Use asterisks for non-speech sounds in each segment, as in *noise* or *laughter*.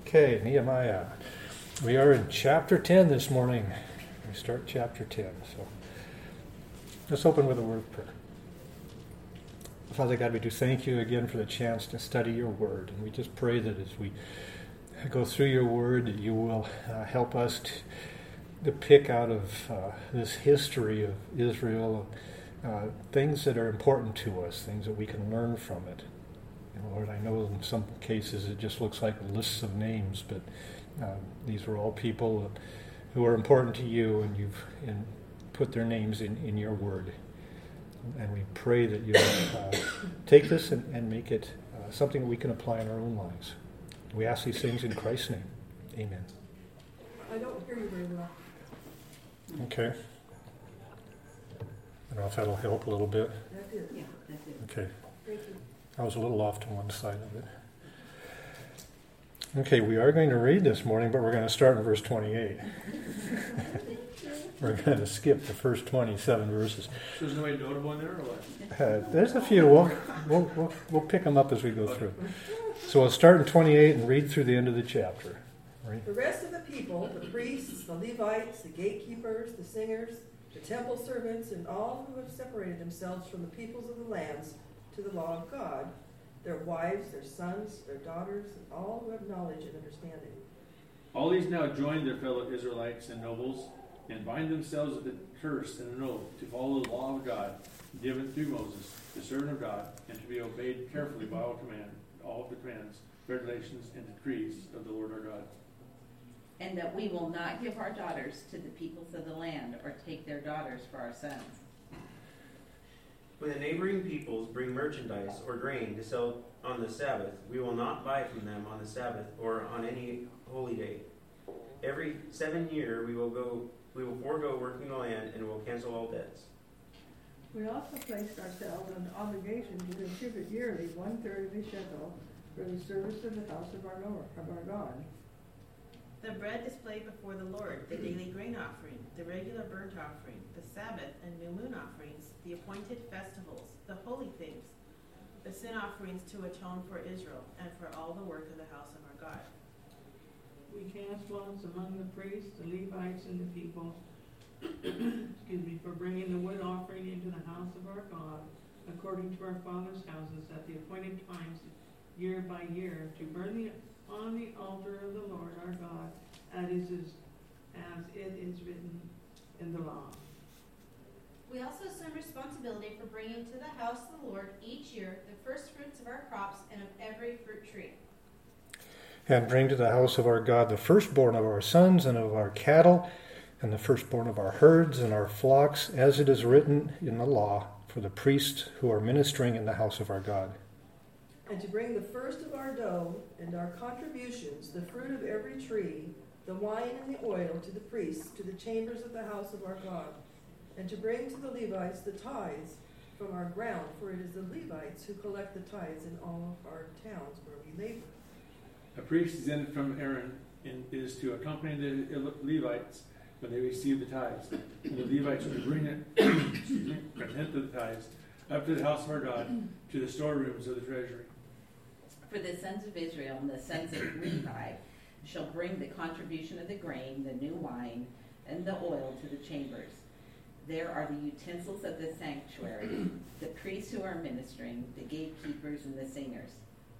Okay, Nehemiah. We are in chapter 10 this morning. We start chapter 10. So let's open with a word of prayer. Father God, we do thank you again for the chance to study your word. And we just pray that as we go through your word, that you will uh, help us to, to, pick out of uh, this history of Israel uh, things that are important to us, things that we can learn from it. Lord, I know in some cases it just looks like lists of names, but uh, these are all people who are important to you, and you've in, put their names in, in your word. And we pray that you uh, take this and, and make it uh, something that we can apply in our own lives. We ask these things in Christ's name. Amen. I don't hear you very well. Okay. I don't know if that'll help a little bit. That did. Yeah, that's it. Okay. Thank you. I was a little off to one side of it. Okay, we are going to read this morning, but we're going to start in verse 28. we're going to skip the first 27 verses. So there's no notable in there or what? Uh, there's a few. We'll, we'll, we'll, we'll pick them up as we go through. So we'll start in 28 and read through the end of the chapter. Right? The rest of the people, the priests, the Levites, the gatekeepers, the singers, the temple servants, and all who have separated themselves from the peoples of the lands to the law of God, their wives, their sons, their daughters, and all who have knowledge and understanding. All these now join their fellow Israelites and nobles and bind themselves with a curse and an oath to follow the law of God given through Moses, the servant of God, and to be obeyed carefully by all command, all the commands, regulations, and decrees of the Lord our God. And that we will not give our daughters to the peoples of the land or take their daughters for our sons. When the neighboring peoples bring merchandise or grain to sell on the Sabbath, we will not buy from them on the Sabbath or on any holy day. Every seven year we will go we will forego working the land and will cancel all debts. We also placed ourselves under obligation to contribute yearly one third of the shekel for the service of the house of our Lord, of our God. The bread displayed before the Lord, the daily grain offering, the regular burnt offering, the Sabbath and new moon offerings, the appointed festivals, the holy things, the sin offerings to atone for Israel, and for all the work of the house of our God. We cast lots among the priests, the Levites, and the people, excuse me, for bringing the wood offering into the house of our God, according to our fathers' houses, at the appointed times, year by year, to burn the, on the altar of the Lord our God, as it is, as it is written in the law. We also assume responsibility for bringing to the house of the Lord each year the first fruits of our crops and of every fruit tree. And bring to the house of our God the firstborn of our sons and of our cattle, and the firstborn of our herds and our flocks, as it is written in the law, for the priests who are ministering in the house of our God. And to bring the first of our dough and our contributions, the fruit of every tree, the wine and the oil to the priests, to the chambers of the house of our God. And to bring to the Levites the tithes from our ground, for it is the Levites who collect the tithes in all of our towns where we labor. A priest descended from Aaron and is to accompany the Levites when they receive the tithes. And the Levites will bring it, *clears throat* tenth of the tithes up to the house of our God, to the storerooms of the treasury. For the sons of Israel and the sons of Levi shall bring the contribution of the grain, the new wine, and the oil to the chambers. There are the utensils of the sanctuary, *clears throat* the priests who are ministering, the gatekeepers, and the singers.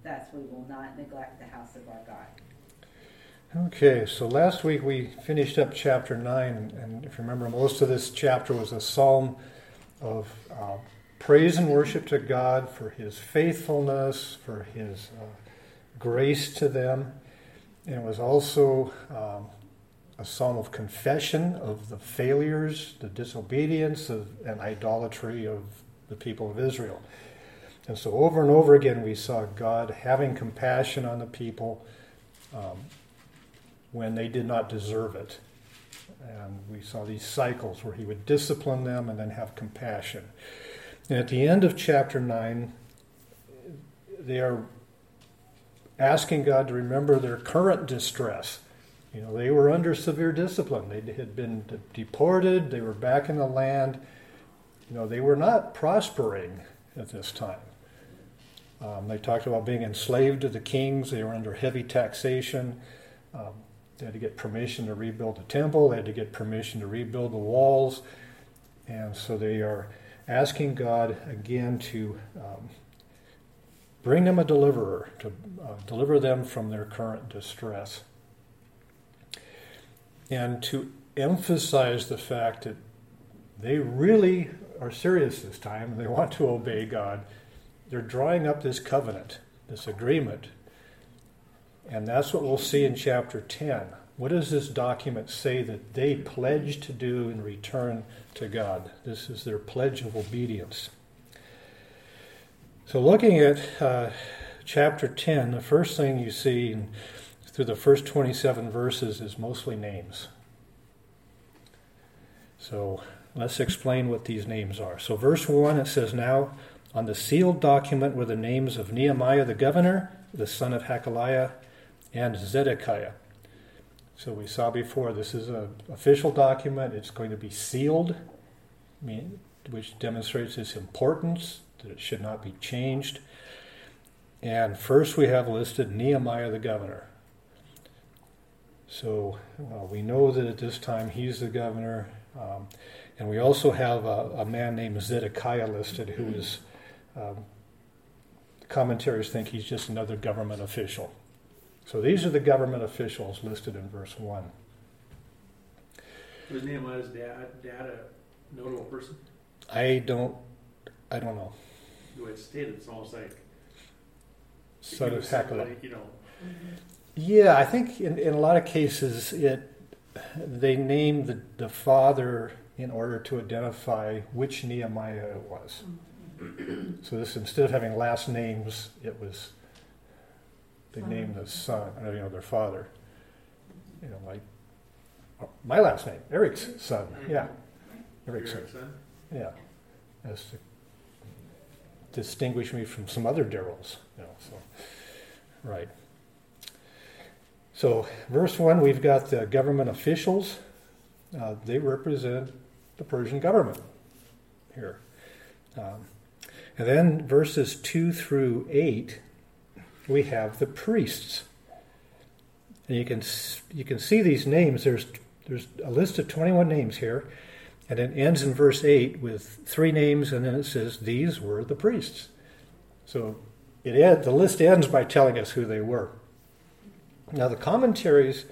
Thus we will not neglect the house of our God. Okay, so last week we finished up chapter 9, and if you remember, most of this chapter was a psalm of uh, praise and worship to God for his faithfulness, for his uh, grace to them. And it was also um, a psalm of confession of the failures, the disobedience, of, and idolatry of the people of Israel. And so, over and over again, we saw God having compassion on the people um, when they did not deserve it. And we saw these cycles where He would discipline them and then have compassion. And at the end of chapter 9, they are asking God to remember their current distress. You know, they were under severe discipline. They had been deported, they were back in the land. You know, they were not prospering at this time. Um, they talked about being enslaved to the kings. They were under heavy taxation. Um, they had to get permission to rebuild the temple. They had to get permission to rebuild the walls. And so they are asking God again to um, bring them a deliverer, to uh, deliver them from their current distress. And to emphasize the fact that they really are serious this time they want to obey God. They're drawing up this covenant, this agreement. And that's what we'll see in chapter 10. What does this document say that they pledge to do in return to God? This is their pledge of obedience. So, looking at uh, chapter 10, the first thing you see through the first 27 verses is mostly names. So, Let's explain what these names are. So, verse 1, it says, Now on the sealed document were the names of Nehemiah the governor, the son of Hakaliah, and Zedekiah. So, we saw before this is an official document. It's going to be sealed, which demonstrates its importance, that it should not be changed. And first, we have listed Nehemiah the governor. So, we know that at this time he's the governor. Um, and we also have a, a man named Zedekiah listed who is, um, commentaries think he's just another government official. So these are the government officials listed in verse 1. Was Nehemiah's dad, dad a notable person? I don't, I don't know. The way it's stated, it's almost like son of Hakaliah. You know. Yeah, I think in, in a lot of cases it they name the, the father in order to identify which Nehemiah it was. Mm-hmm. so this instead of having last names, it was they named the son, you know, their father. You know, like my last name, Eric's son. Yeah, Eric's son. Yeah, as to distinguish me from some other Daryls. You know, so right. So, verse 1, we've got the government officials. Uh, they represent the Persian government here. Um, and then verses 2 through 8, we have the priests. And you can, you can see these names. There's, there's a list of 21 names here. And it ends in verse 8 with three names, and then it says, These were the priests. So it ed, the list ends by telling us who they were. Now, the commentaries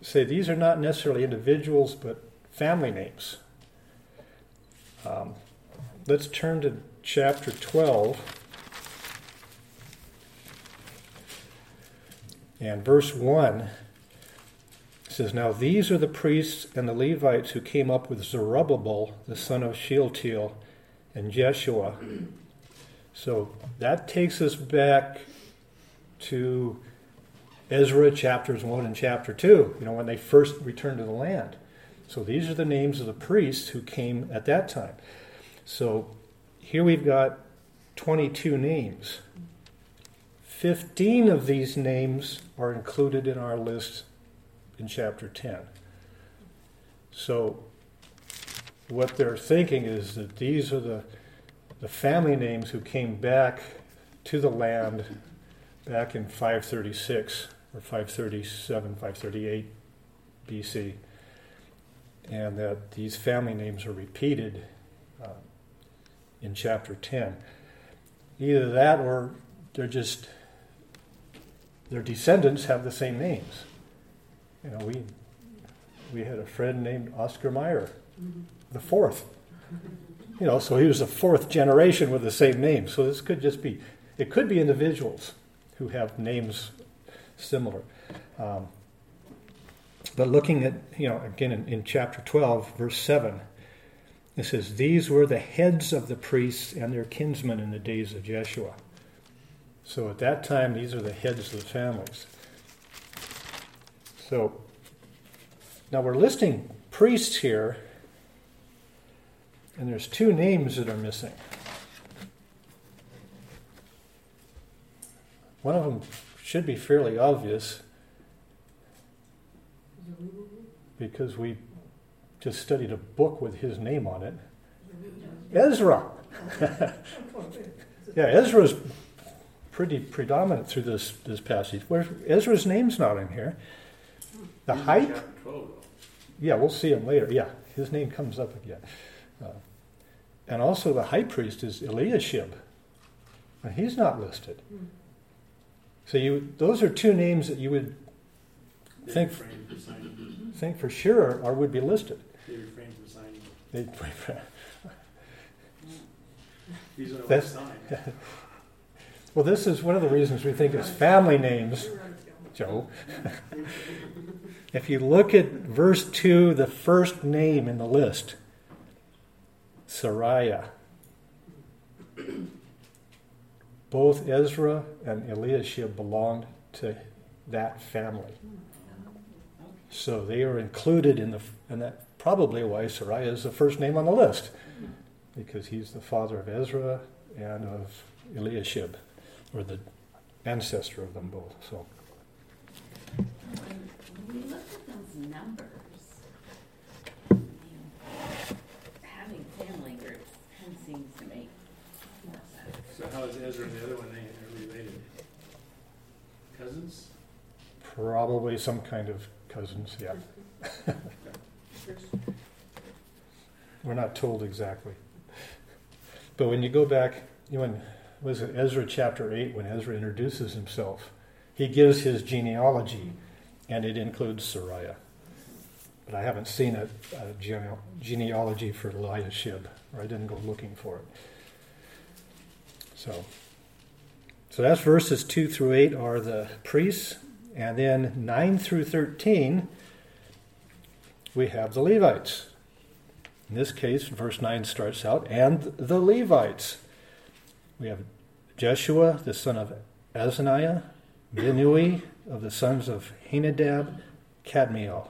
say these are not necessarily individuals, but family names. Um, let's turn to chapter 12 and verse 1 says, Now these are the priests and the Levites who came up with Zerubbabel, the son of Shealtiel, and Jeshua. So that takes us back to Ezra chapters 1 and chapter 2, you know, when they first returned to the land. So these are the names of the priests who came at that time. So here we've got 22 names. 15 of these names are included in our list in chapter 10. So what they're thinking is that these are the, the family names who came back to the land back in 536 or 537, 538 BC and that these family names are repeated uh, in chapter 10. Either that or they're just, their descendants have the same names. You know, we, we had a friend named Oscar Meyer, the fourth. You know, so he was the fourth generation with the same name. So this could just be, it could be individuals who have names similar. Um, but looking at, you know, again in, in chapter 12, verse 7, it says, These were the heads of the priests and their kinsmen in the days of Jeshua. So at that time, these are the heads of the families. So now we're listing priests here, and there's two names that are missing. One of them should be fairly obvious because we just studied a book with his name on it. Ezra. *laughs* yeah, Ezra's pretty predominant through this, this passage. Where Ezra's name's not in here. The He's in height, chapter 12, yeah, we'll see him later. Yeah, his name comes up again. Uh, and also the high priest is Eliashib, and he's not listed. So you, those are two names that you would Think- refrain from signing. think for sure are would be listed. They refrain from signing. They- These are the That's- ones signed. *laughs* well, this is one of the reasons we think it's family names, Joe. if you look at verse 2, the first name in the list, Seraiah. Both Ezra and Eliashib belonged to that family. So they are included in the, and that probably why Seraiah is the first name on the list, because he's the father of Ezra and of Eliashib, or the ancestor of them both. So When when we look at those numbers, you know, having family groups kind of seems to make more sense. So how is Ezra and the other one they- they're related? Cousins? probably some kind of cousins, yeah. *laughs* We're not told exactly. But when you go back, you know, when was it Ezra chapter eight when Ezra introduces himself, he gives his genealogy, and it includes Seraiah. But I haven't seen a, a gene- genealogy for Eliashib, or I didn't go looking for it. So, so that's verses two through eight are the priests, and then nine through thirteen we have the Levites. In this case, verse 9 starts out, and the Levites. We have Jeshua, the son of Azaniah, Binnui of the sons of Henadad, Kadmiel.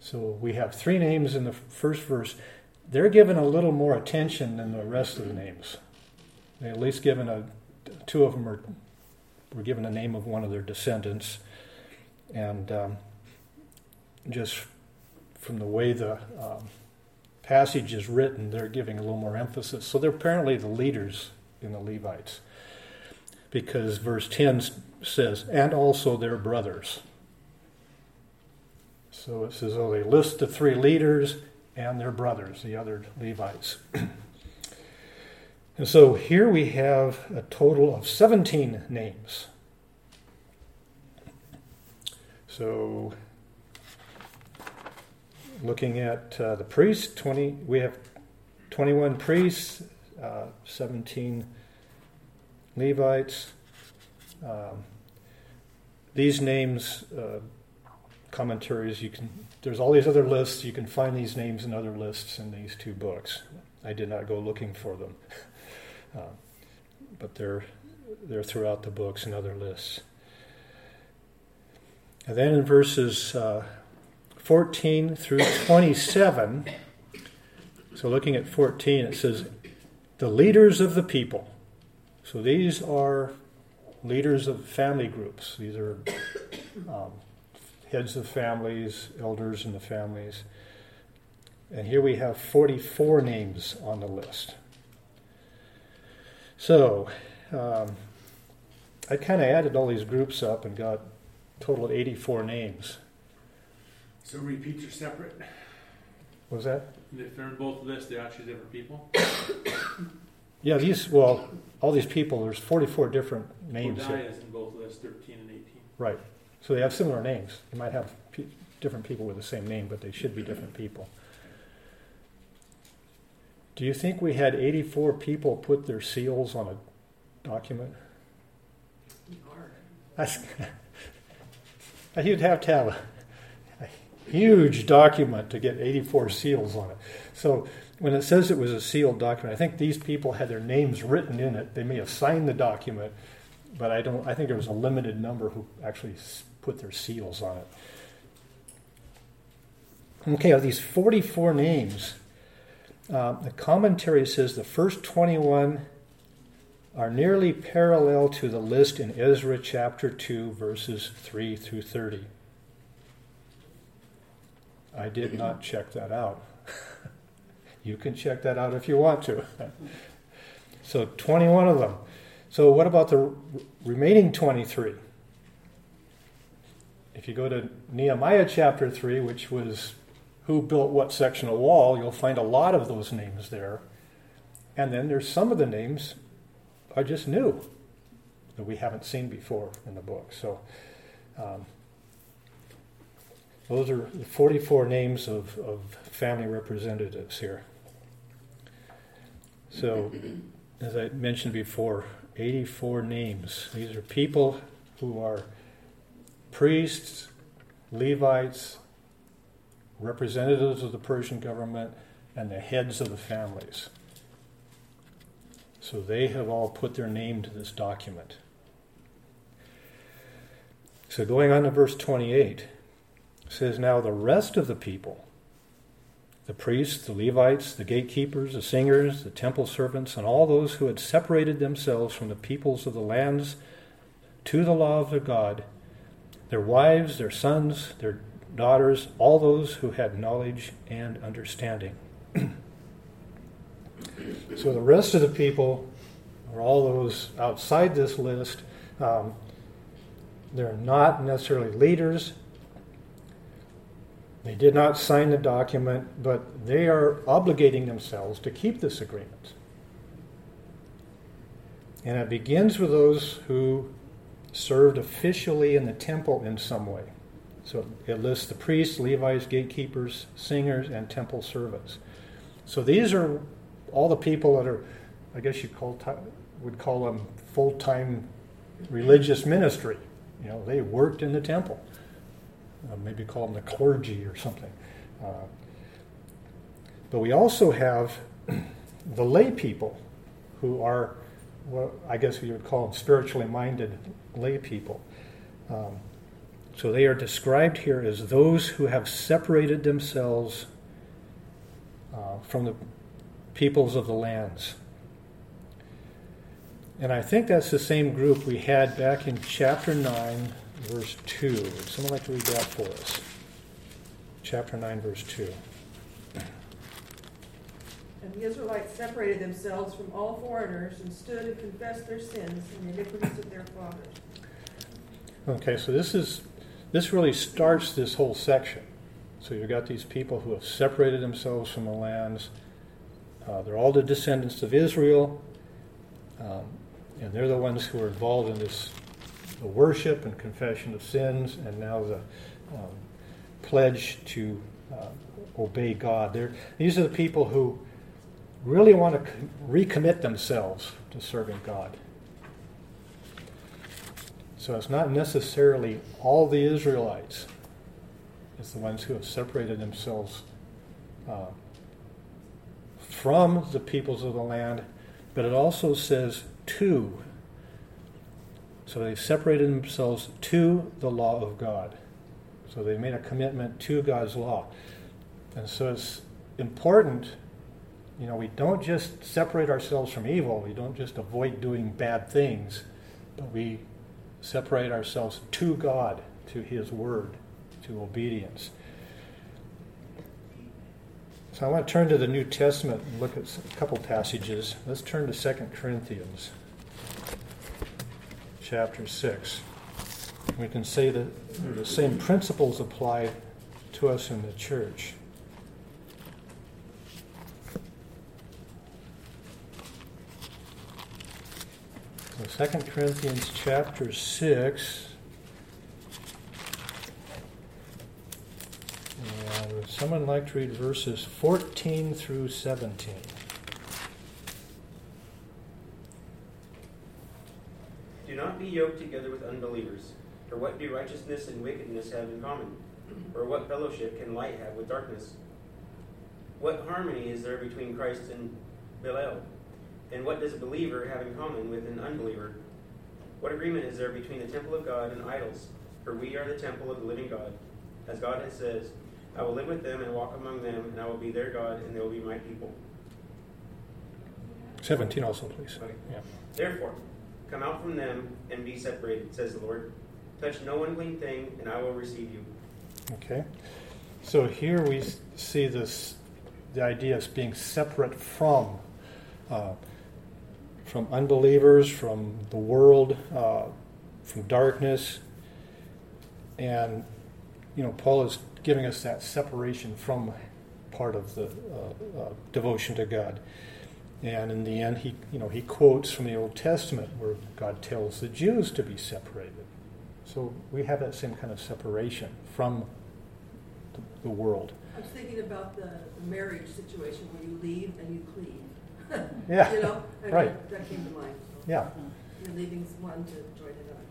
So we have three names in the first verse. They're given a little more attention than the rest of the names. They at least given a two of them are were given the name of one of their descendants, and um, just from the way the um, passage is written, they're giving a little more emphasis. So they're apparently the leaders in the Levites. Because verse 10 says, and also their brothers. So it says, oh, they list the three leaders and their brothers, the other Levites. *clears throat* and so here we have a total of 17 names. So looking at uh, the priests, 20, we have 21 priests, uh, 17 Levites. Um, these names, uh, commentaries, you can. There's all these other lists. You can find these names in other lists in these two books. I did not go looking for them, *laughs* uh, but they're they're throughout the books and other lists. And then in verses uh, 14 through 27. So, looking at 14, it says, the leaders of the people. So, these are leaders of family groups. These are um, heads of families, elders in the families. And here we have 44 names on the list. So, um, I kind of added all these groups up and got total of 84 names. So repeats are separate? What was that? If they're in both lists, they're actually different people? *coughs* Yeah, these, well, all these people, there's 44 different names here. Hodiah is in both lists, 13 and 18. Right. So they have similar names. You might have pe- different people with the same name, but they should be different people. Do you think we had 84 people put their seals on a document? That's, *laughs* you'd have to have a, a huge document to get 84 seals on it. So when it says it was a sealed document, I think these people had their names written in it. They may have signed the document, but I don't. I think there was a limited number who actually put their seals on it. Okay, of these 44 names, uh, the commentary says the first 21 are nearly parallel to the list in Ezra chapter 2, verses 3 through 30. I did not check that out. you can check that out if you want to. so 21 of them. So, what about the remaining 23? If you go to Nehemiah chapter 3, which was who built what section of wall, you'll find a lot of those names there. And then there's some of the names are just new that we haven't seen before in the book. So, um, those are the 44 names of, of family representatives here. So, as I mentioned before, 84 names. These are people who are priests, Levites, representatives of the Persian government, and the heads of the families. So they have all put their name to this document. So going on to verse 28 says, Now the rest of the people, the priests, the Levites, the gatekeepers, the singers, the temple servants, and all those who had separated themselves from the peoples of the lands to the law of their God, their wives, their sons, their daughters, all those who had knowledge and understanding. *clears throat* so the rest of the people, or all those outside this list, um, they're not necessarily leaders. They did not sign the document, but they are obligating themselves to keep this agreement. And it begins with those who served officially in the temple in some way. So it lists the priests, Levites, gatekeepers, singers, and temple servants. So these are all the people that are, I guess you call, would call them full time religious ministry. You know, they worked in the temple. Uh, maybe call them the clergy or something. Uh, but we also have *clears throat* the lay people who are, well, I guess you would call them spiritually minded lay people. Um, so they are described here as those who have separated themselves uh, from the peoples of the lands. And I think that's the same group we had back in chapter 9, verse 2. Would someone like to read that for us? Chapter 9, verse 2. And the Israelites separated themselves from all foreigners and stood and confessed their sins and the iniquities of their fathers. Okay, so this is this really starts this whole section. So you've got these people who have separated themselves from the lands. Uh, they're all the descendants of Israel, um, and they're the ones who are involved in this the worship and confession of sins, and now the um, pledge to uh, obey God. They're, these are the people who really want to recommit themselves to serving God. So it's not necessarily all the Israelites. It's the ones who have separated themselves uh, from the peoples of the land, but it also says to. So they've separated themselves to the law of God. So they've made a commitment to God's law. And so it's important, you know, we don't just separate ourselves from evil, we don't just avoid doing bad things, but we separate ourselves to God, to His Word, to obedience. So I want to turn to the New Testament and look at a couple passages. Let's turn to 2 Corinthians chapter 6. We can say that the same principles apply to us in the church. So 2 Corinthians chapter 6. And would someone like to read verses 14 through 17? Do not be yoked together with unbelievers. For what do righteousness and wickedness have in common? Or what fellowship can light have with darkness? What harmony is there between Christ and Belial? And what does a believer have in common with an unbeliever? What agreement is there between the temple of God and idols? For we are the temple of the living God. As God has says, I will live with them and walk among them, and I will be their God, and they will be my people. 17 also, please. Yeah. Therefore, come out from them and be separated, says the Lord. Touch no unclean thing, and I will receive you. Okay. So here we see this the idea of being separate from. Uh, from unbelievers, from the world, uh, from darkness. And, you know, Paul is giving us that separation from part of the uh, uh, devotion to God. And in the end, he, you know, he quotes from the Old Testament where God tells the Jews to be separated. So we have that same kind of separation from the, the world. I was thinking about the, marriage situation where you leave and you cleave. *laughs* Yeah, You know? I mean, right. That came to mind. So Yeah. You're leaving one to join another.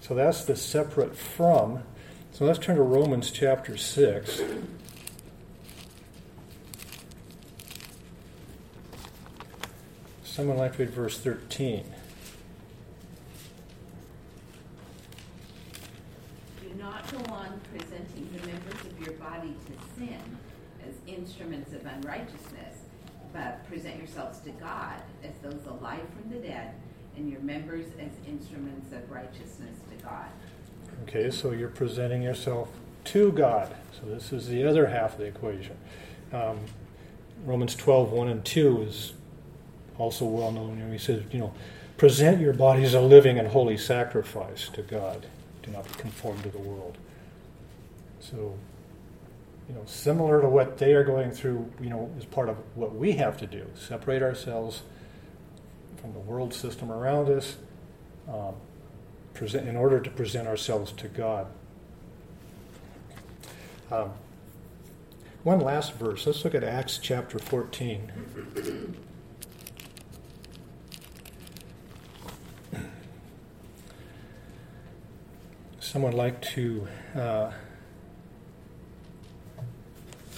So that's the separate from. So let's turn to Romans chapter 6. Someone like to read verse 13. Do not go on presenting the members of your body to sin as instruments of unrighteousness, but present yourselves to God as those alive from the dead, and your members as instruments of righteousness to God. Okay, so you're presenting yourself to God. So this is the other half of the equation. Um, Romans 12, 1 and 2 is also well known. Know, he says, you know, present your bodies a living and holy sacrifice to God. Do not be conformed to the world. So, you know, similar to what they are going through, you know, is part of what we have to do separate ourselves from the world system around us. Um, present, in order to present ourselves to God. Um, one last verse. Let's look at Acts chapter 14. Someone like to uh,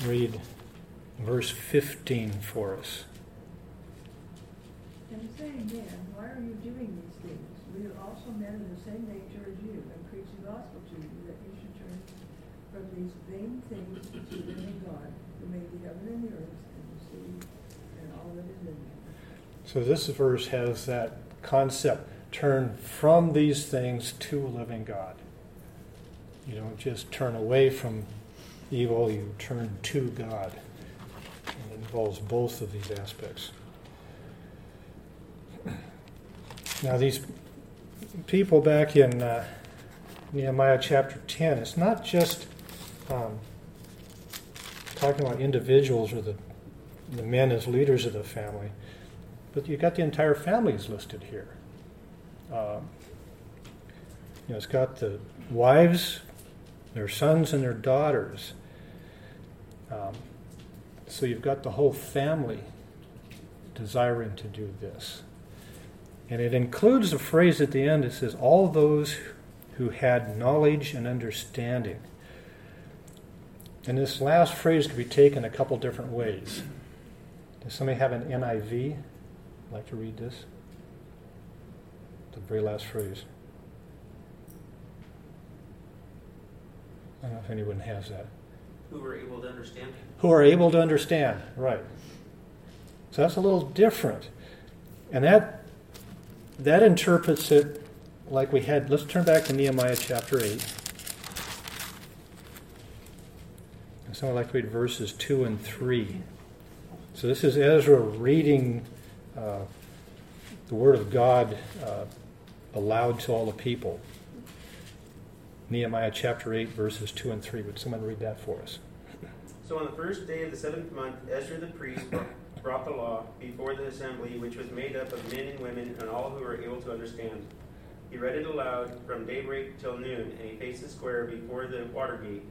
read verse 15 for us. And saying then, why are you doing these things? We are also men of the same nature as you, and preach the gospel to you, that you should turn from these vain things to the living God, who made the heaven and the earth, and the sea, and all that is in them. So this verse has that concept turn from these things to a living God. You don't just turn away from evil, you turn to God. And it involves both of these aspects. Now, these people back in uh, Nehemiah chapter 10, it's not just um, talking about individuals or the, the men as leaders of the family, but you've got the entire families listed here. Um, you know, it's got the wives, their sons, and their daughters. Um, so you've got the whole family desiring to do this. And it includes a phrase at the end that says, All those who had knowledge and understanding. And this last phrase could be taken a couple different ways. Does somebody have an NIV? I'd like to read this? The very last phrase. I don't know if anyone has that. Who are able to understand? Who are able to understand, right. So that's a little different. And that that interprets it like we had let's turn back to Nehemiah chapter 8. And so I'd like to read verses 2 and 3. So this is Ezra reading uh, the Word of God uh, aloud to all the people. Nehemiah chapter 8, verses 2 and 3. Would someone read that for us? So on the first day of the seventh month, Ezra the priest brought the law before the assembly, which was made up of men and women and all who were able to understand. He read it aloud from daybreak till noon, and he faced the square before the water gate,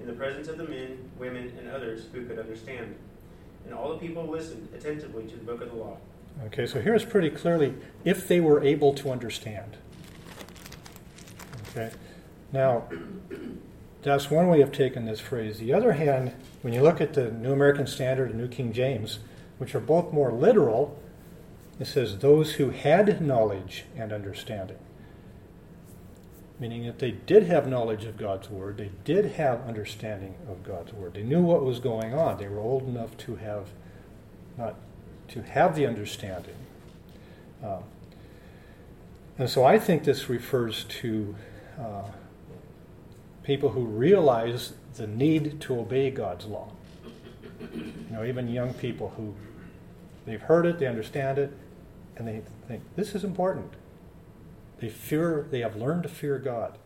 in the presence of the men, women, and others who could understand. And all the people listened attentively to the book of the law. Okay, so here's pretty clearly if they were able to understand. Okay, now that's one way of taking this phrase. The other hand, when you look at the New American Standard and New King James, which are both more literal, it says those who had knowledge and understanding. Meaning that they did have knowledge of God's Word, they did have understanding of God's Word. They knew what was going on. They were old enough to have not to have the understanding. Uh, and so I think this refers to uh, people who realize the need to obey God's law. You know, even young people who they've heard it, they understand it, and they think this is important. They fear, they have learned to fear God.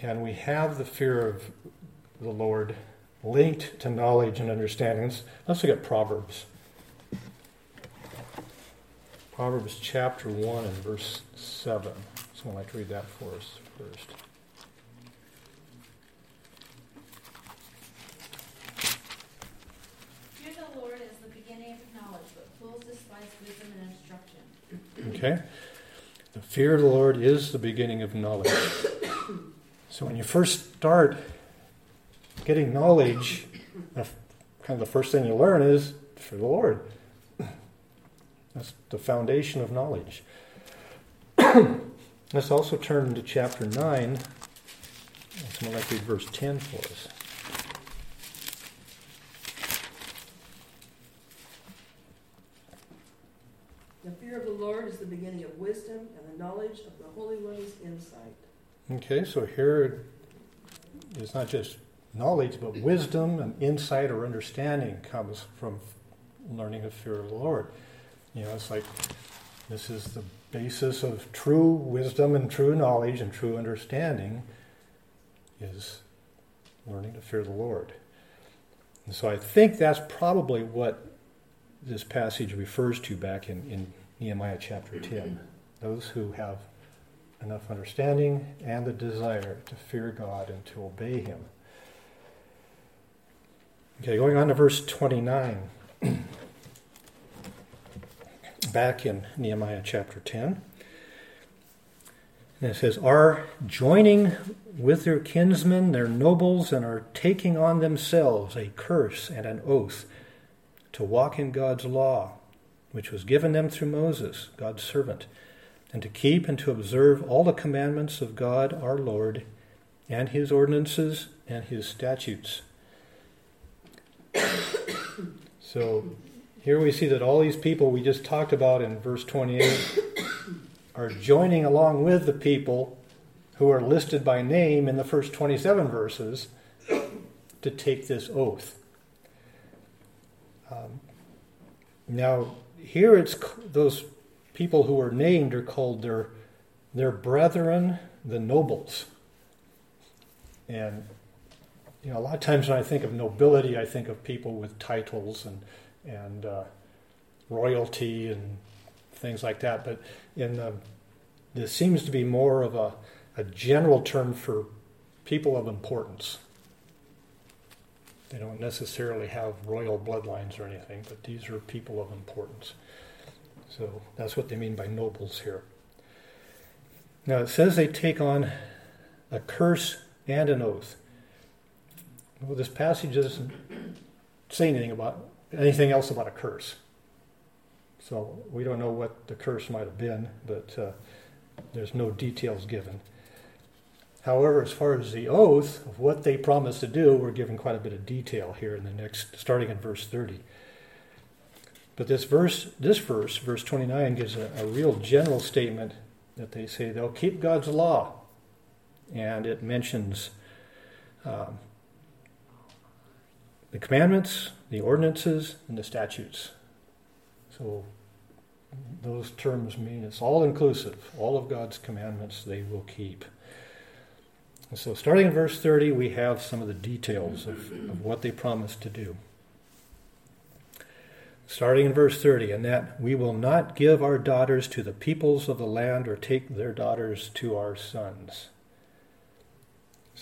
And we have the fear of the Lord linked to knowledge and understanding. Let's look at Proverbs. Proverbs chapter 1 and verse 7. Someone like to read that for us first. Fear the Lord is the beginning of knowledge, but fools despise wisdom and instruction. Okay? The fear of the Lord is the beginning of knowledge. so when you first start getting knowledge, kind of the first thing you learn is for the Lord. That's the foundation of knowledge. *clears throat* Let's also turn to chapter 9. Someone like read verse 10 for us. The fear of the Lord is the beginning of wisdom, and the knowledge of the Holy One is insight. Okay, so here it's not just knowledge, but wisdom and insight or understanding comes from learning the fear of the Lord. You know, it's like this is the basis of true wisdom and true knowledge and true understanding is learning to fear the Lord. And so I think that's probably what this passage refers to back in, in Nehemiah chapter 10. Those who have enough understanding and the desire to fear God and to obey Him. Okay, going on to verse 29. *clears throat* Back in Nehemiah chapter 10. And it says, Are joining with their kinsmen, their nobles, and are taking on themselves a curse and an oath to walk in God's law, which was given them through Moses, God's servant, and to keep and to observe all the commandments of God our Lord, and his ordinances and his statutes *coughs* so here we see that all these people we just talked about in verse 28 are joining along with the people who are listed by name in the first 27 verses to take this oath. Um, now, here it's those people who are named are called their, their brethren, the nobles. And you know, a lot of times when I think of nobility, I think of people with titles and and uh, royalty and things like that. But in the, this seems to be more of a, a general term for people of importance. They don't necessarily have royal bloodlines or anything, but these are people of importance. So that's what they mean by nobles here. Now it says they take on a curse and an oath. Well, this passage doesn't say anything about anything else about a curse. So we don't know what the curse might have been, but uh, there's no details given. However, as far as the oath of what they promised to do, we're given quite a bit of detail here in the next, starting in verse 30. But this verse, this verse, verse 29, gives a, a real general statement that they say they'll keep God's law, and it mentions um, the commandments, the ordinances, and the statutes. So those terms mean it's all inclusive. All of God's commandments they will keep. And so starting in verse 30, we have some of the details of, of what they promised to do. Starting in verse 30, and that we will not give our daughters to the peoples of the land or take their daughters to our sons.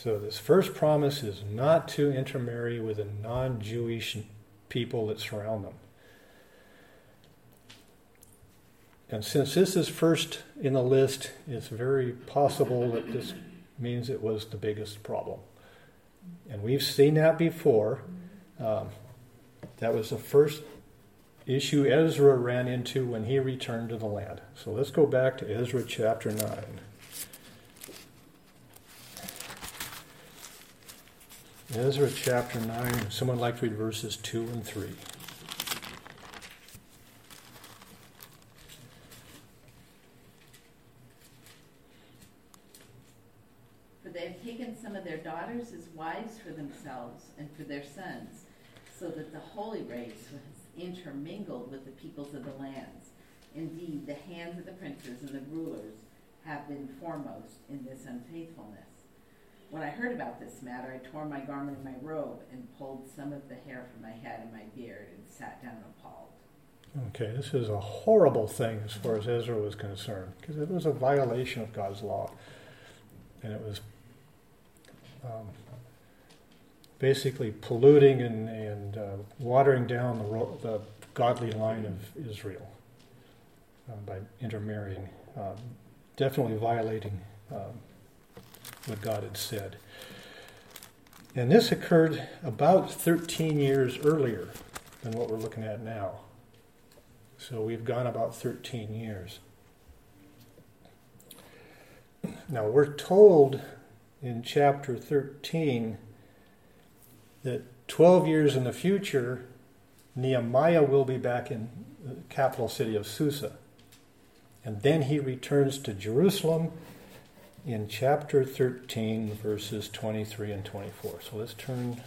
So, this first promise is not to intermarry with the non Jewish people that surround them. And since this is first in the list, it's very possible that this means it was the biggest problem. And we've seen that before. Um, that was the first issue Ezra ran into when he returned to the land. So let's go back to Ezra chapter 9. Ezra chapter 9. Someone like to read verses 2 and 3. For they have taken some of their daughters as wives for themselves and for their sons, so that the holy race was intermingled with the peoples of the lands. Indeed, the hands of the princes and the rulers have been foremost in this unfaithfulness. When I heard about this matter, I tore my garment and my robe and pulled some of the hair from my head and my beard and sat down appalled. Okay, this is a horrible thing as far as Ezra was concerned, because it was a violation of God's law. And it was um, basically polluting and, and uh, watering down the, ro- the godly line of Israel um, by intermarrying, um, definitely violating um, what God had said. And this occurred about 13 years earlier than what we're looking at now. So we've gone about 13 years. Now we're told in chapter 13 that 12 years in the future, Nehemiah will be back in the capital city of Susa. And then he returns to Jerusalem in chapter 13, verses 23 and 24. So let's turn.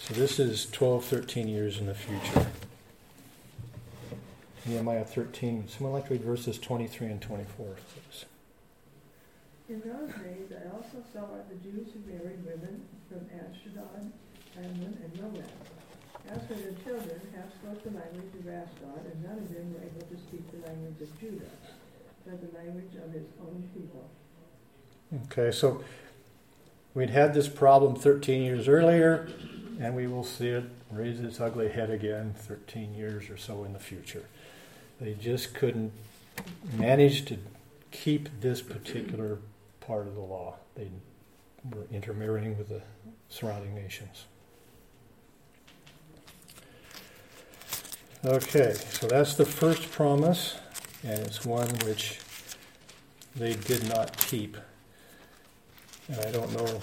So this is 12, 13 years in the future. Nehemiah 13. Someone like to read verses 23 and 24, please. In those days I also saw the Jews who married women from Ashdod, Ammon, and Moab. As for their children, half spoke the language of Ashdod, and none of them were able to speak the language of Judah, the language of his own people. Okay, so we'd had this problem 13 years earlier, and we will see it raise its ugly head again 13 years or so in the future. They just couldn't manage to keep this particular part of the law. They were intermarrying with the surrounding nations. Okay, so that's the first promise, and it's one which they did not keep. And I don't know,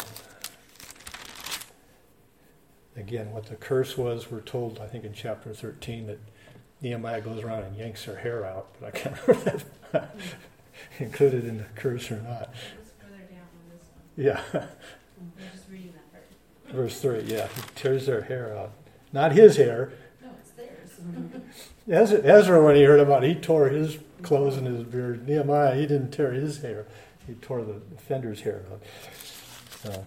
again, what the curse was. We're told, I think, in chapter 13 that Nehemiah goes around and yanks her hair out, but I can't *laughs* remember if that's *laughs* included in the curse or not. It's further down on this one. Yeah, *laughs* I'm just reading that part. verse 3, yeah, he tears their hair out. Not his hair. No, it's theirs. Ezra, Ezra, when he heard about it, he tore his clothes and his beard. Nehemiah, he didn't tear his hair. He tore the offender's hair out. So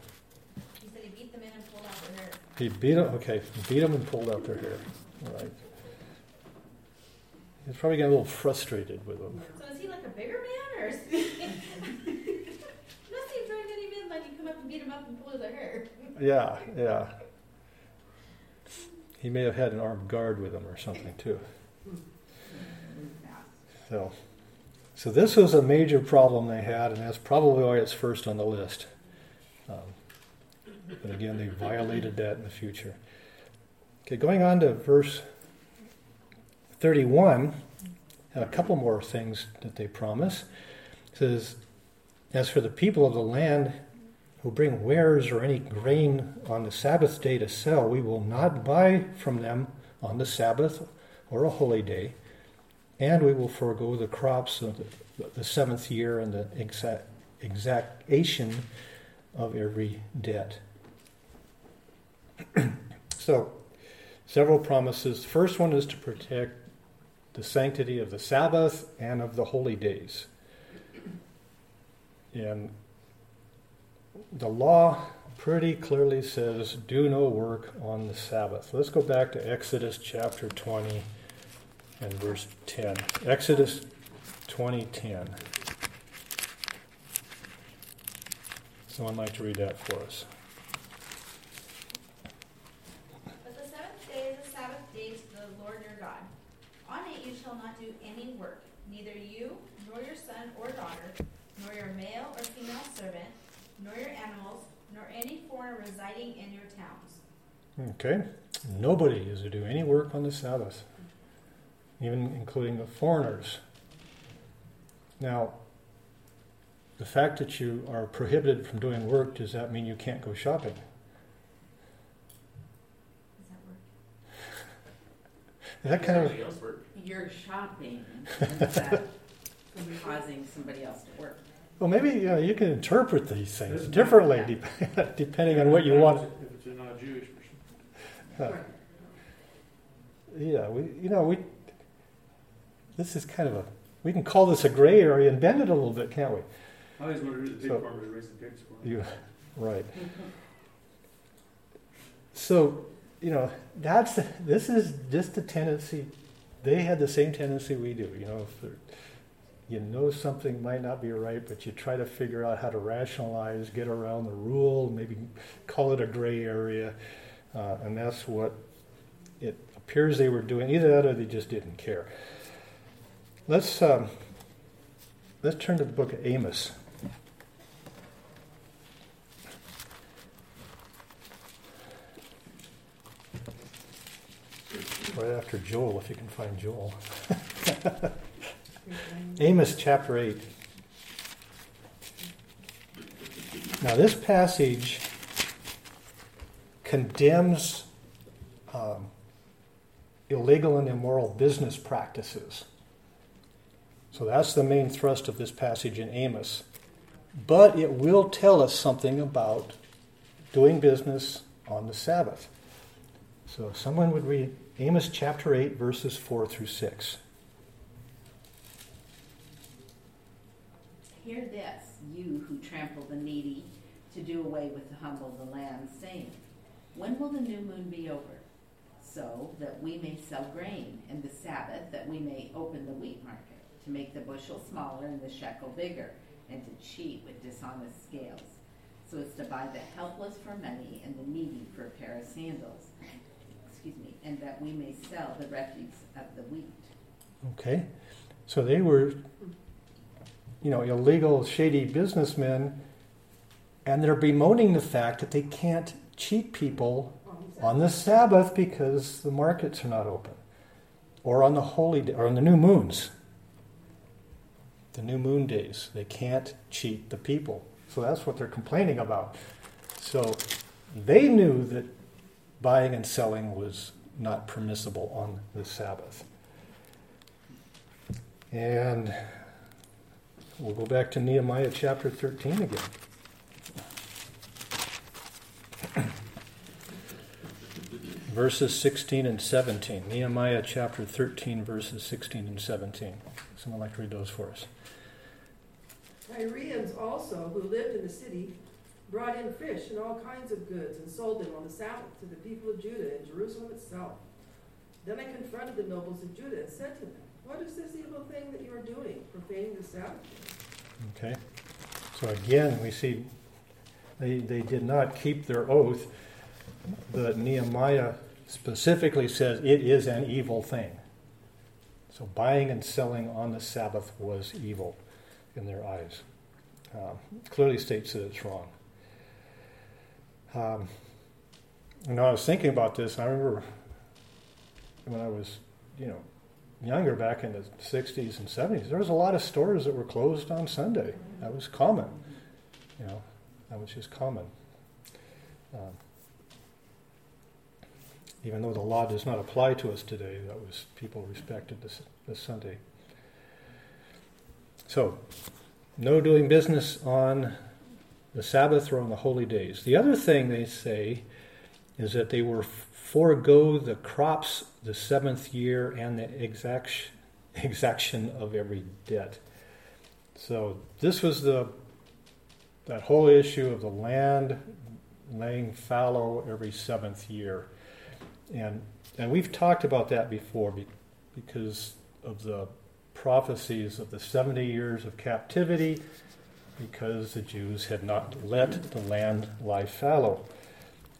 He said he beat them in and pulled out their hair. he beat them, okay, beat them and pulled out their hair. All right. He's probably getting a little frustrated with them. So is he like a bigger man, or is he? *laughs* Must he bring any men like you come up and beat him up and pull their hair? Yeah, yeah. He may have had an armed guard with him or something too. Hmm. So, so this was a major problem they had, and that's probably why it's first on the list. Um, but again, they violated that in the future. Okay, going on to verse 31, a couple more things that they promise. It says, As for the people of the land who bring wares or any grain on the Sabbath day to sell, we will not buy from them on the Sabbath or a holy day, and we will forego the crops of the, the seventh year and the exact, exaction of every debt. *clears throat* so, several promises. The first one is to protect the sanctity of the Sabbath and of the holy days. And the law pretty clearly says do no work on the Sabbath. Let's go back to Exodus chapter 20 and verse 10. Exodus 20:10. Someone like to read that for us. But the seventh day is a Sabbath day to the Lord your God. On it you shall not do any work, neither you, nor your son or daughter, nor your male or female servant, nor your animals, nor any foreigner residing in your towns. Okay. Nobody is to do any work on the Sabbath, even including the foreigners. Now, the fact that you are prohibited from doing work, does that mean you can't go shopping? Does that work? Is *laughs* that kind of Somebody else work. You're shopping instead *laughs* of causing somebody else to work. well? Maybe you, know, you can interpret these things differently dep- *laughs* depending on what you want. If it's a non-Jewish person. yeah, we, you know, we, this is kind of a, we can call this a gray area and bend it a little bit, can't we? I always wondered who the pig So- farmers raising pigs for. You, right. So, you know, that's, this is just a tendency, they had the same tendency we do, you know, if you know something might not be right, but you try to figure out how to rationalize, get around the rule, maybe call it a gray area, uh, and that's what it appears they were doing. Either that or they just didn't care. Let's um, let's turn to the book of Amos. Right after Joel, if you can find Joel. *laughs* Amos chapter 8. Now, this passage condemns um, illegal and immoral business practices. So that's the main thrust of this passage in Amos. But it will tell us something about doing business on the Sabbath. So if someone would read Amos chapter 8, verses 4 through 6. Hear this, you who trample the needy to do away with the humble the land, saying, When will the new moon be over? So that we may sell grain, and the Sabbath that we may open the wheat market, to make the bushel smaller and the shekel bigger, and to cheat with dishonest scales, so as to buy the helpless for money and the needy for a pair of sandals. Excuse me, and that we may sell the refuse of the wheat. Okay? So they were, you know, illegal, shady businessmen, and they're bemoaning the fact that they can't cheat people on the Sabbath because the markets are not open, or on the holy day, or on the new moons. The new moon days, they can't cheat the people. So that's what they're complaining about. So they knew that buying and selling was not permissible on the Sabbath. And we'll go back to Nehemiah chapter 13 again. *clears throat* verses 16 and 17. Nehemiah chapter 13, verses 16 and 17. Someone like to read those for us. Tyrians also, who lived in the city, brought in fish and all kinds of goods and sold them on the Sabbath to the people of Judah in Jerusalem itself. Then I confronted the nobles of Judah and said to them, What is this evil thing that you are doing, profaning the Sabbath? Okay. So again, we see they, they did not keep their oath. But Nehemiah specifically says it is an evil thing. So buying and selling on the Sabbath was evil in their eyes. Um, clearly states that it's wrong. Um, and I was thinking about this. I remember when I was, you know, younger back in the 60s and 70s, there was a lot of stores that were closed on Sunday. That was common. You know, that was just common. Um, even though the law does not apply to us today, that was people respected this, this Sunday. So, no doing business on the Sabbath or on the holy days. The other thing they say is that they were forego the crops the seventh year and the exaction, exaction of every debt. So this was the that whole issue of the land laying fallow every seventh year, and and we've talked about that before because of the prophecies of the seventy years of captivity, because the Jews had not let the land lie fallow.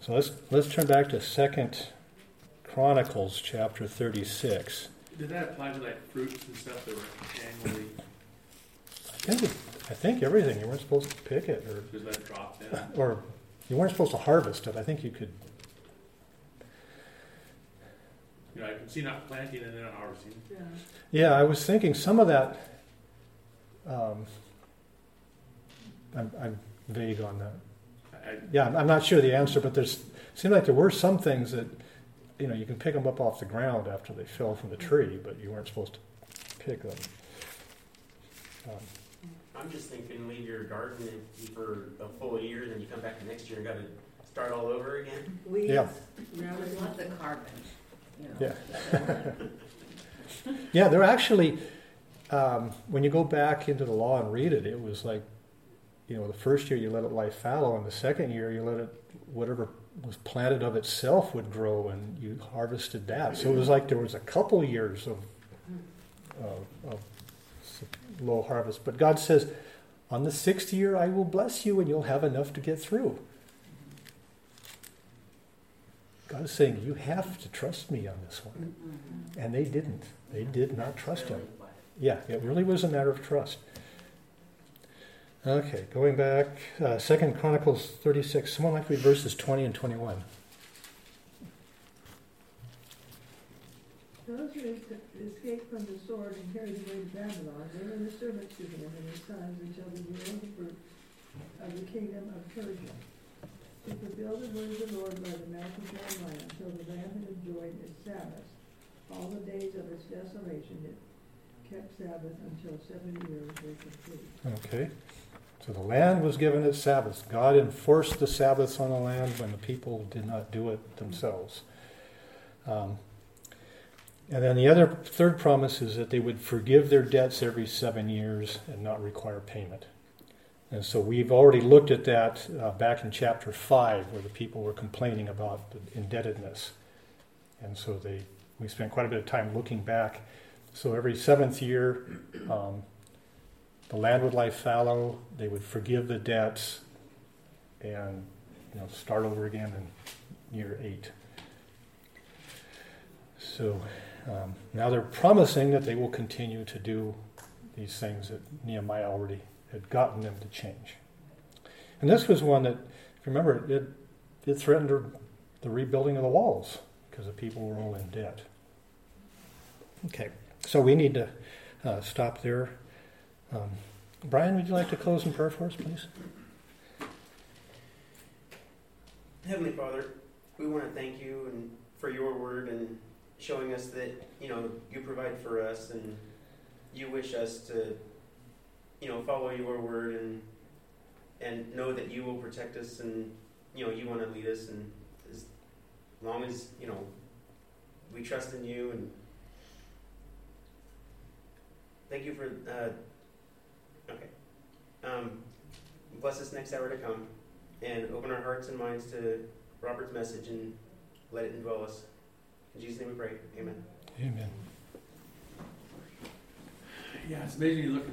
So let's let's turn back to Second Chronicles chapter thirty-six. Did that apply to like fruits and stuff that were annually I think, it- I think everything you weren't supposed to pick it, or just let it drop down? *laughs* or you weren't supposed to harvest it. I think you could. You know, I can see not planting and then not harvesting. Yeah. Yeah, I was thinking some of that. Um, I'm, I'm vague on that. I, Yeah, I'm- I'm not sure the answer, but there's seemed like there were some things that you know you can pick them up off the ground after they fell from the tree, but you weren't supposed to pick them. Um, I'm just thinking, leave your garden empty for a full year, then you come back the next year and got to start all over again. Weeds, Yeah. round There's it lots of carbon. Yeah. *laughs* yeah, they're actually, um, when you go back into the law and read it, it was like, you know, the first year you let it lie fallow, and the second year you let it, whatever was planted of itself would grow, and you harvested that. So it was like there was a couple years of, of, of low harvest. But God says, on the sixth year I will bless you, and you'll have enough to get through. God is saying, you have to trust me on this one. And they didn't. They did not trust him. Yeah, it really was a matter of trust. Okay, going back, uh, Second Chronicles 36. Someone like to read verses 20 and 21. Those who escaped from the sword and carried away to Babylon, they were the servants to him and his sons until the year of the fruit of the kingdom of Persia. Fulfill the word of the Lord by the mouth of Jeremiah until the land had enjoyed its Sabbath, all the days of its desolation, it kept Sabbath until seven years were complete. Okay. So the land was given its Sabbaths. God enforced the Sabbaths on the land when the people did not do it themselves. Um, and then the other third promise is that they would forgive their debts every seven years and not require payment. And so we've already looked at that uh, back in chapter 5, where the people were complaining about indebtedness. And so they, we spent quite a bit of time looking back. So every seventh year, um, the land would lie fallow, they would forgive the debts, and you know, start over again in year 8. So um, now they're promising that they will continue to do these things that Nehemiah already had gotten them to change. And this was one that, if you remember, it, it threatened the rebuilding of the walls because the people were all in debt. Okay, so we need to uh, stop there. Um, Brian, would you like to close in prayer for us, please? Heavenly Father, we want to thank you and for your word and showing us that you know you provide for us and you wish us to you know follow your word and and know that you will protect us and you know you want to lead us and as long as you know we trust in you and thank you for uh, okay um, bless this next hour to come and open our hearts and minds to Robert's message and let it indwell us. In Jesus' name we pray. Amen. Amen. Yeah, it's amazing you look at the